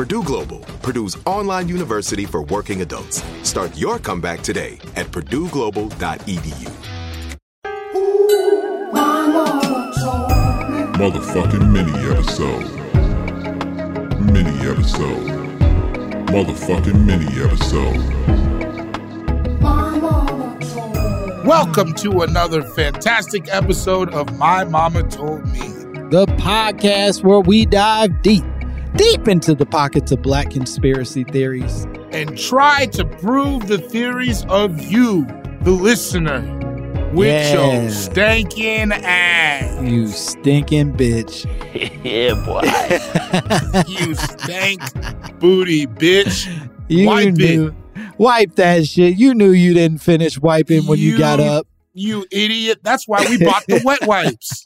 Purdue Global, Purdue's online university for working adults. Start your comeback today at purdueglobal.edu. Motherfucking mini episode. Mini episode. Motherfucking mini episode. Welcome to another fantastic episode of My Mama Told Me. the podcast where we dive deep, deep into the pockets of black conspiracy theories. and try to prove the theories of you, the listener, with Yeah. your stinking ass. You stinking bitch. Yeah, boy. you stank booty bitch. You Wipe it. knew. Wipe that shit. You knew you didn't finish wiping when you, got up. You idiot. That's why we bought the wet wipes.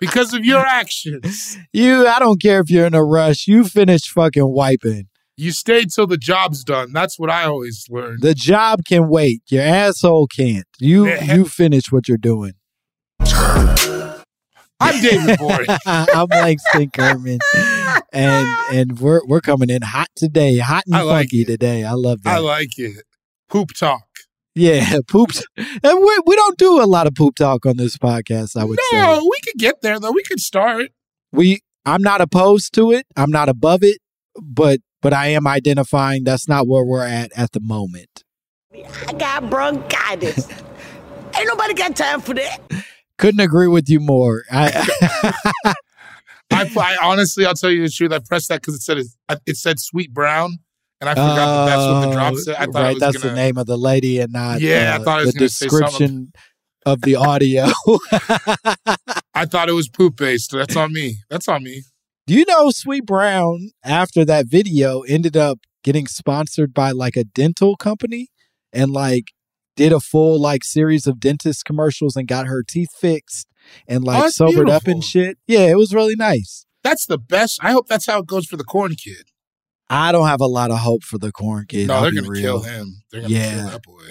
Because of your actions. You, I don't care if you're in a rush. You finish fucking wiping. You stayed till the job's done. That's what I always learned. The job can wait. Your asshole can't. You, Yeah. you finish what you're doing. I'm David Borie. I'm like Stink Kerman, and and we're we're coming in hot today, hot and I funky today. I love that. I like it. Poop talk. Yeah, poops. And we we don't do a lot of poop talk on this podcast. I would No, say we could get there though. We could start. we. I'm not opposed to it. I'm not above it, but but I am identifying that's not where we're at at the moment. I got bronchitis. Ain't nobody got time for that. Couldn't agree with you more. I, I, I honestly, I'll tell you the truth. I pressed that because it said it said sweet brown, and I forgot that that's what the drop said. I thought Oh, right, it was that's gonna, the name of the lady and not Yeah, I uh, thought it was the description of the audio. I thought it was poop based. That's on me. That's on me. Do you know Sweet Brown after that video ended up getting sponsored by like a dental company and like did a full like series of dentist commercials and got her teeth fixed and like Oh, sobered up and shit. Yeah, it was really nice. That's the best. I hope that's how it goes for the corn kid. I don't have a lot of hope for the corn kid. no, I'll they're gonna real. kill him. They're gonna Yeah. kill that boy.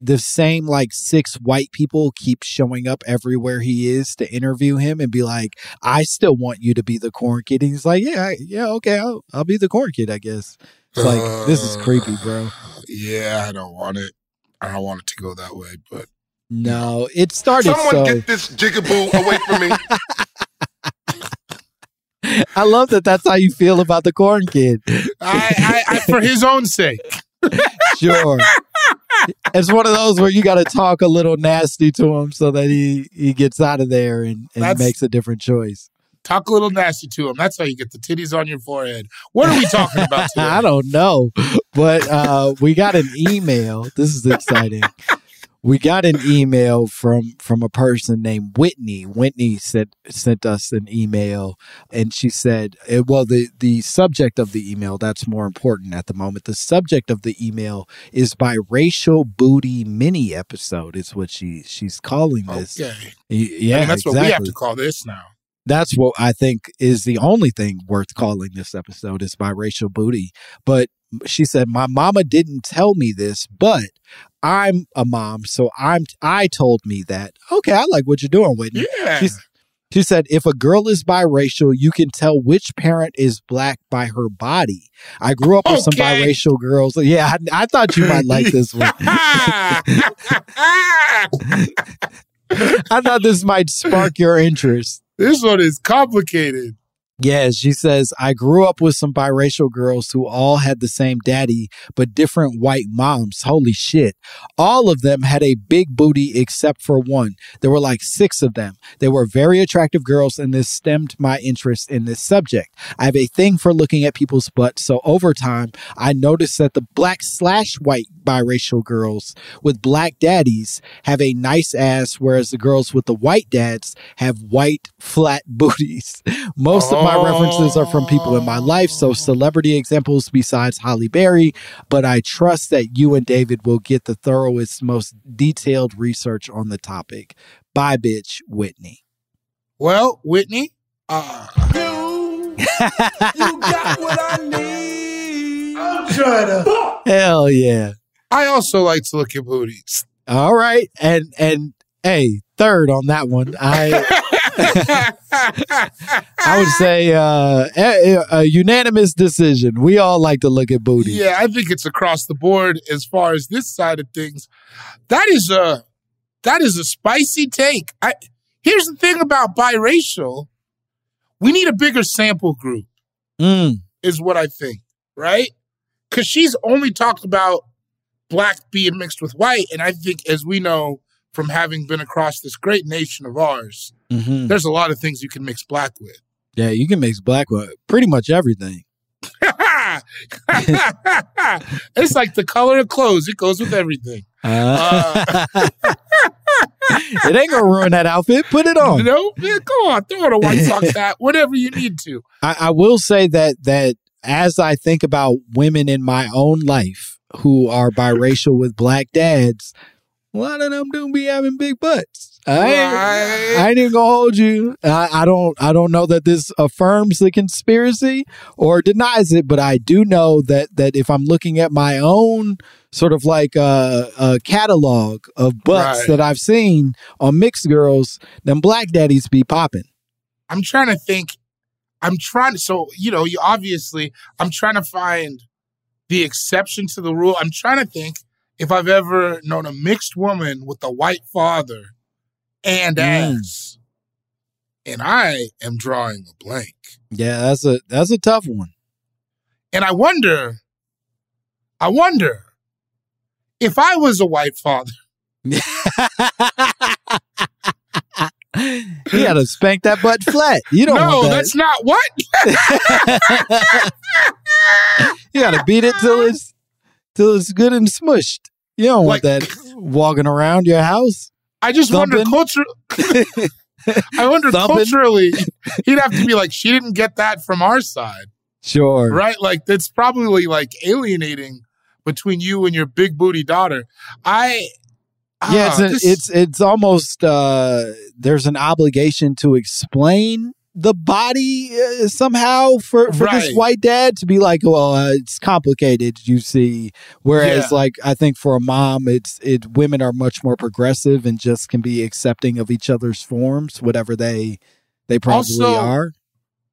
The same like six white people keep showing up everywhere he is to interview him and be like, "I still want you to be the corn kid." And he's like, "Yeah, I- yeah, okay, I'll, I'll be the corn kid, I guess." It's like this is uh, creepy, bro. Yeah, I don't want it. I don't want it to go that way, but No, it started Someone so. get this jigaboo away from me. I love that. That's how you feel about the corn kid. I, I, I for his own sake. Sure, it's one of those where you got to talk a little nasty to him so that he he gets out of there and, and makes a different choice. Talk a little nasty to him. That's how you get the titties on your forehead. What are we talking about today? I don't know, but uh, we got an email. This is exciting. We got an email from from a person named Whitney. Whitney sent sent us an email, and she said, eh, "Well, the the subject of the email that's more important at the moment. The subject of the email is by racial booty mini episode. Is what she she's calling this. Okay. Yeah, I mean, that's what we have to call this now. that's what I think is the only thing worth calling this episode is biracial booty. But she said, My mama didn't tell me this, but I'm a mom, so I'm I told me that. Okay, I like what you're doing, Whitney. Yeah. She's, she said, if a girl is biracial, you can tell which parent is black by her body. I grew up with some biracial girls. Yeah, I, I thought you might like this one. I thought this might spark your interest. this one is complicated. Yes, she says, I grew up with some biracial girls who all had the same daddy, but different white moms. Holy shit. All of them had a big booty except for one. There were like six of them. They were very attractive girls, and this stemmed my interest in this subject. I have a thing for looking at people's butts, so over time, I noticed that the black slash white biracial girls with black daddies have a nice ass, whereas the girls with the white dads have white, flat booties. Most of my references are from people in my life, so celebrity examples besides Halle Berry, but I trust that you and David will get the thoroughest, most detailed research on the topic. Bye, bitch, Whitney. Well, Whitney, uh, you, you got what I need. I'm trying to. Hell yeah. I also like to look at booties. All right. And and hey, third on that one. I I would say uh, a, a unanimous decision. We all like to look at booty. Yeah, I think it's across the board as far as this side of things. That is a that is a spicy take. I here's the thing about biracial. We need a bigger sample group, Mm. is what I think, right? Because she's only talked about black being mixed with white. And I think, as we know from having been across this great nation of ours, Mhm. there's a lot of things you can mix black with. Yeah, you can mix black with pretty much everything. it's like the color of clothes, it goes with everything. Uh, it ain't gonna ruin that outfit. Put it on. No, yeah, go on, throw on a White Sox hat, whatever you need to. I, I will say that that as I think about women in my own life who are biracial with black dads, a lot of them do be having big butts. I ain't, Right. I ain't even gonna hold you. I, I don't. I don't know that this affirms the conspiracy or denies it, but I do know that that if I'm looking at my own sort of like a, a catalog of butts Right. that I've seen on mixed girls, then black daddies be popping. I'm trying to think. I'm trying to, so, you know, you obviously, I'm trying to find the exception to the rule. I'm trying to think if I've ever known a mixed woman with a white father and Mm. ass. And I am drawing a blank. Yeah, that's a that's a tough one. And I wonder, I wonder if I was a white father. you gotta spank that butt flat. You don't no, that. that's not what. you gotta beat it till it's till it's good and smushed. You don't want that walking around your house. I just wonder Thumping. culture. I wonder Thumping. culturally, he'd have to be like, she didn't get that from our side, Sure. right? Like that's probably like alienating between you and your big booty daughter. I Yeah, ah, it's, an, this- it's it's almost uh there's an obligation to explain the body uh, somehow for for this white dad to be like, well, uh, it's complicated, you see. Whereas, Yeah. like, I think for a mom, it's it women are much more progressive and just can be accepting of each other's forms, whatever they they probably Also- are.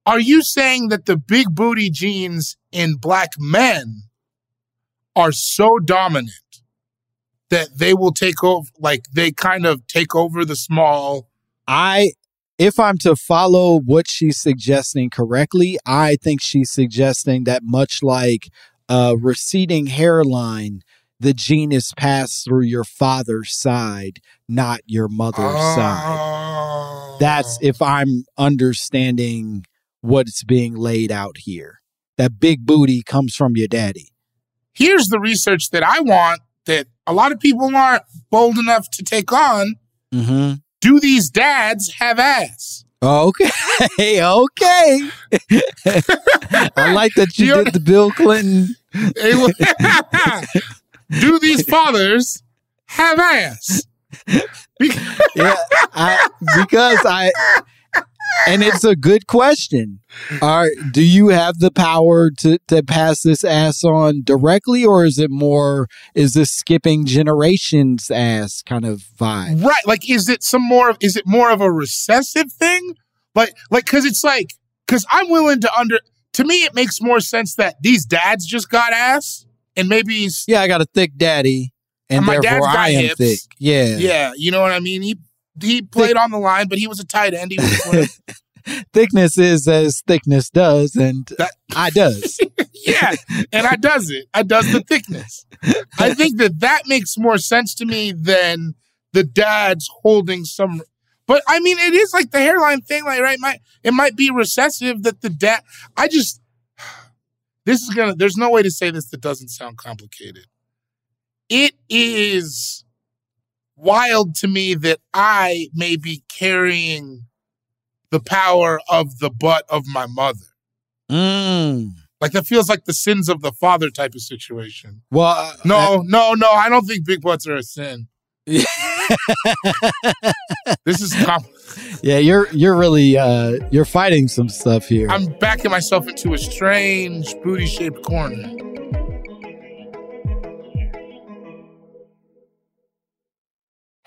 Are you saying that the big booty genes in black men are so dominant that they will take over, like they kind of take over the small? I if I'm to follow what she's suggesting correctly, I think she's suggesting that much like a receding hairline, the gene is passed through your father's side, not your mother's side. Oh. That's if I'm understanding what's being laid out here. That big booty comes from your daddy. here's the research that I want that a lot of people aren't bold enough to take on. Mm-hmm. Do these dads have ass? Oh, okay, okay. I like that you did the Bill Clinton. Do these fathers have ass? yeah, I, because I and it's a good question. All right, do you have the power to to pass this ass on directly, or is it more is this skipping generations ass kind of vibe? Right. Like, is it some more, is it more of a recessive thing? Like, like, cause it's like, cause I'm willing to under, to me, it makes more sense that these dads just got ass and maybe he's, Yeah, I got a thick daddy, and, And my dad's therefore got I am hips. thick. Yeah, yeah, you know what I mean? He, he played on the line, but he was a tight end. He was thickness is as thickness does, and That- I does. yeah, and I does it. I does the thickness. I think that that makes more sense to me than the dad's holding some. But I mean, it is like the hairline thing, like right? Might it might be recessive that the dad. I just this is gonna. There's no way to say this that doesn't sound complicated. It is wild to me that I may be carrying the power of the butt of my mother. Mm. Like that feels like the sins of the father type of situation. Well, uh, No, no, no. I don't think big butts are a sin. This is com- yeah, you're you're really uh you're fighting some stuff here. I'm backing myself into a strange booty shaped corner.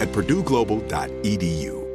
at purdueglobal.edu.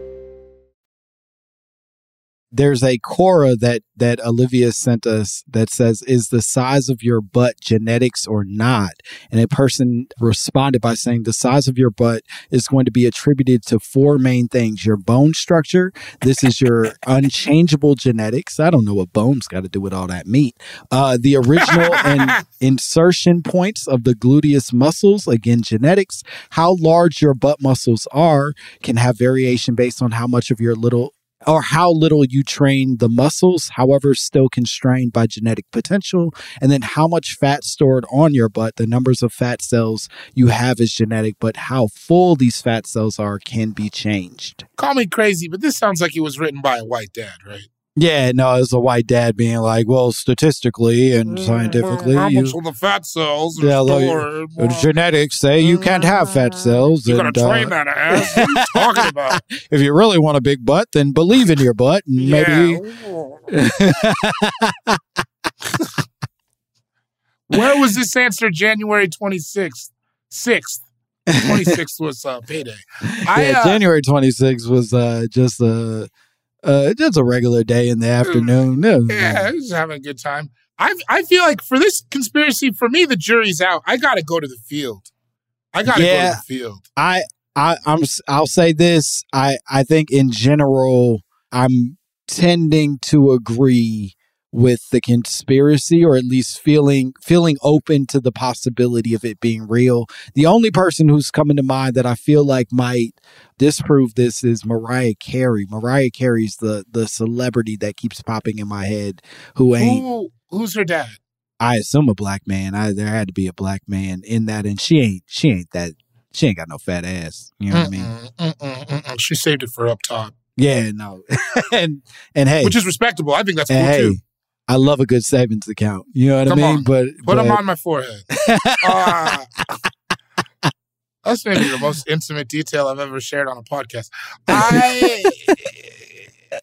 There's a Quora that that Olivia sent us that says, "Is the size of your butt genetics or not?" And a person responded by saying, "The size of your butt is going to be attributed to four main things: your bone structure. This is your unchangeable genetics. I don't know what bones got to do with all that meat. Uh, the original and insertion points of the gluteus muscles. Again, genetics. How large your butt muscles are can have variation based on how much of your little." Or how little you train the muscles, however, still constrained by genetic potential, and then how much fat stored on your butt, the numbers of fat cells you have is genetic, but how full these fat cells are can be changed. Call me crazy, but this sounds like it was written by a white dad, right? Yeah, no, it's a white dad being like, well, statistically and scientifically, How you, much of the fat cells are yeah, like, stored? uh, genetics say you can't have fat cells. You gotta and, uh, train that ass. What are you talking about? if you really want a big butt, then believe in your butt and maybe. Where was this answer January 26th? 6th. 26th was uh, payday. I, yeah, uh, January 26th was uh, just a uh, Uh, just a regular day in the hmm. afternoon. No, Yeah, I was having a good time. I I feel like for this conspiracy, for me, the jury's out. I got to go to the field. I got to Yeah. go to the field. I, I, I'm. I'll say this. I, I think in general, I'm tending to agree with the conspiracy, or at least feeling feeling open to the possibility of it being real. The only person who's coming to mind that I feel like might disprove this is Mariah Carey. Mariah Carey's the the celebrity that keeps popping in my head, who ain't. Who who's her dad? I assume a black man. I there had to be a black man in that, and she ain't. She ain't that. She ain't got no fat ass. You know what I mean? Mm-mm, mm-mm, mm-mm. She saved it for up top, Yeah, no. and and hey, which is respectable. I think that's cool hey, too. I love a good savings account. You know what Come I mean? on. But Put but, them on my forehead. Ah. that's maybe the most intimate detail I've ever shared on a podcast. I,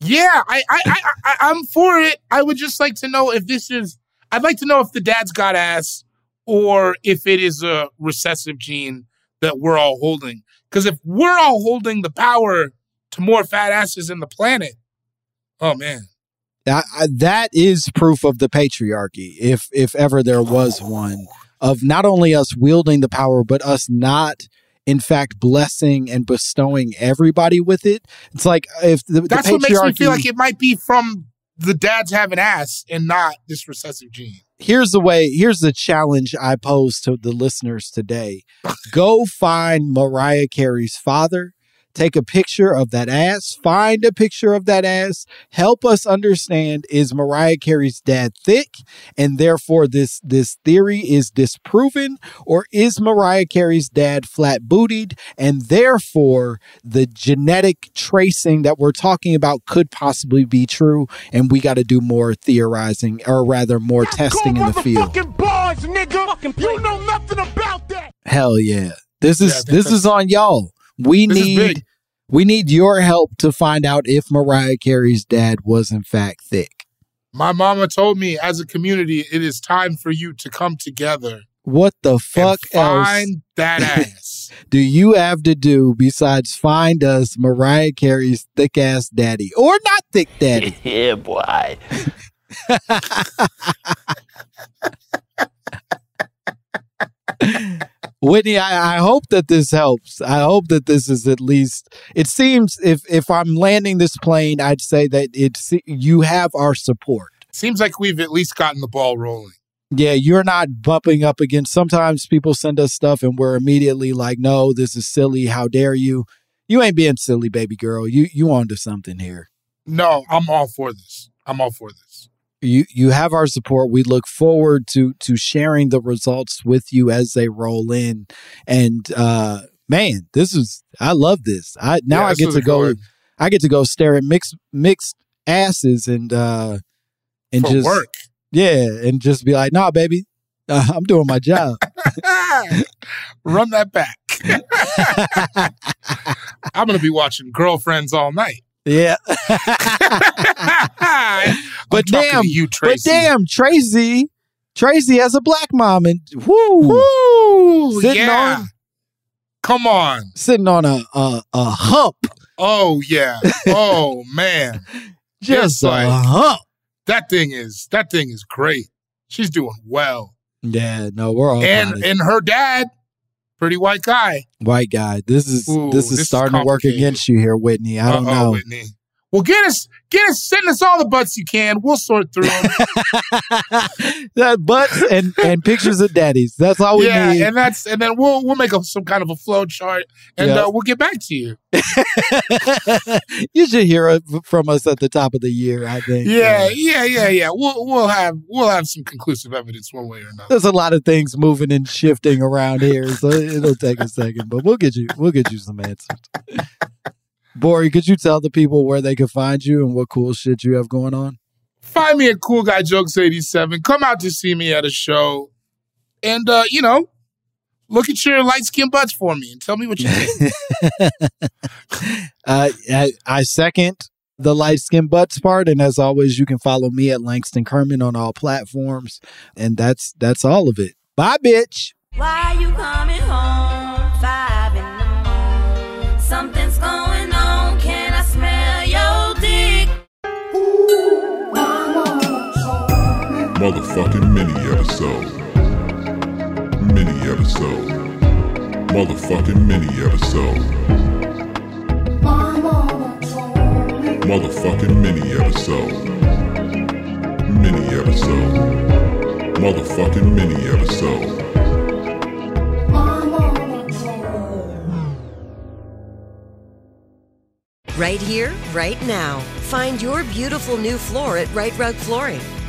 yeah, I, I, I, I, I'm for it. I would just like to know if this is. I'd like to know if the dad's got ass, or if it is a recessive gene that we're all holding. Because if we're all holding the power to more fat asses in the planet, oh man, I, I, that is proof of the patriarchy, if if ever there was one, of not only us wielding the power, but us not. In fact, blessing and bestowing everybody with it. It's like if the, the that's what makes me feel like it might be from the dads having ass and not this recessive gene. here's the way here's the challenge i pose to the listeners today go find mariah carey's father take a picture of that ass find a picture of that ass help us understand is mariah carey's dad thick and therefore this this theory is disproven? Or is mariah carey's dad flat bootied and therefore the genetic tracing that we're talking about could possibly be true and we got to do more theorizing or rather more testing in the field? bars, nigga. You know nothing about that. hell yeah. This is think this is on y'all we This need we need your help to find out if mariah carey's dad was in fact thick My mama told me as a community, it is time for you to come together what the fuck and else find that ass. do you have to do besides find us mariah carey's thick ass daddy or not thick daddy Yeah, boy. Whitney, I, I hope that this helps. I hope that this is at least. It seems if if I'm landing this plane, I'd say that it's you have our support. Seems like we've at least gotten the ball rolling. Yeah, you're not bumping up against. Sometimes people send us stuff and we're immediately like, "No, this is silly. How dare you?" You ain't being silly, baby girl. You you onto something here. No, I'm all for this. I'm all for this. You you have our support. We look forward to to sharing the results with you as they roll in. And uh man, this is I love this. I now Yeah, I get to go. I get to go stare at mixed mixed asses and uh and For just work. yeah, and just be like, "Nah, baby. Uh, I'm doing my job." Run that back. I'm gonna be watching girlfriends all night. Yeah. But damn, you, But damn, Tracee Tracee has a black mom and whoo, Woo, Sitting yeah. on- Come on. sitting on a a, a hump. Oh yeah. Oh man. Just Yes, a like- hump. That thing is that thing is great. She's doing well. Yeah, no, we're all and and her dad, pretty white guy. white guy. This is Ooh, this is this is starting to work against you here, Whitney. I don't Uh-oh, know. Whitney. Well, get us, get us, send us all the butts you can. We'll sort through them. that butts and and pictures of daddies. That's all we yeah, need. and that's and then we'll we'll make up some kind of a flow chart, and Yeah. uh, we'll get back to you. you should hear from us at the top of the year. I think. Yeah, Uh, yeah, yeah, yeah. We'll we'll have we'll have some conclusive evidence one way or another. there's a lot of things moving and shifting around here, so it'll take a second, but we'll get you we'll get you some answers. Borie, could you tell the people where they can find you and what cool shit you have going on? Find me at Cool Guy Jokes eighty seven. Come out to see me at a show, and uh, you know, look at your light skinned butts for me and tell me what you think. Uh, I, I second the light skin butts part, and as always, you can follow me at Langston Kerman on all platforms, and that's that's all of it. Bye, bitch. Why you coming home Motherfucking mini episode. Mini episode. Motherfucking mini episode. Motherfucking mini episode. Mini episode. Motherfucking mini episode. Right here, right now. Find your beautiful new floor at Rite Rug Flooring.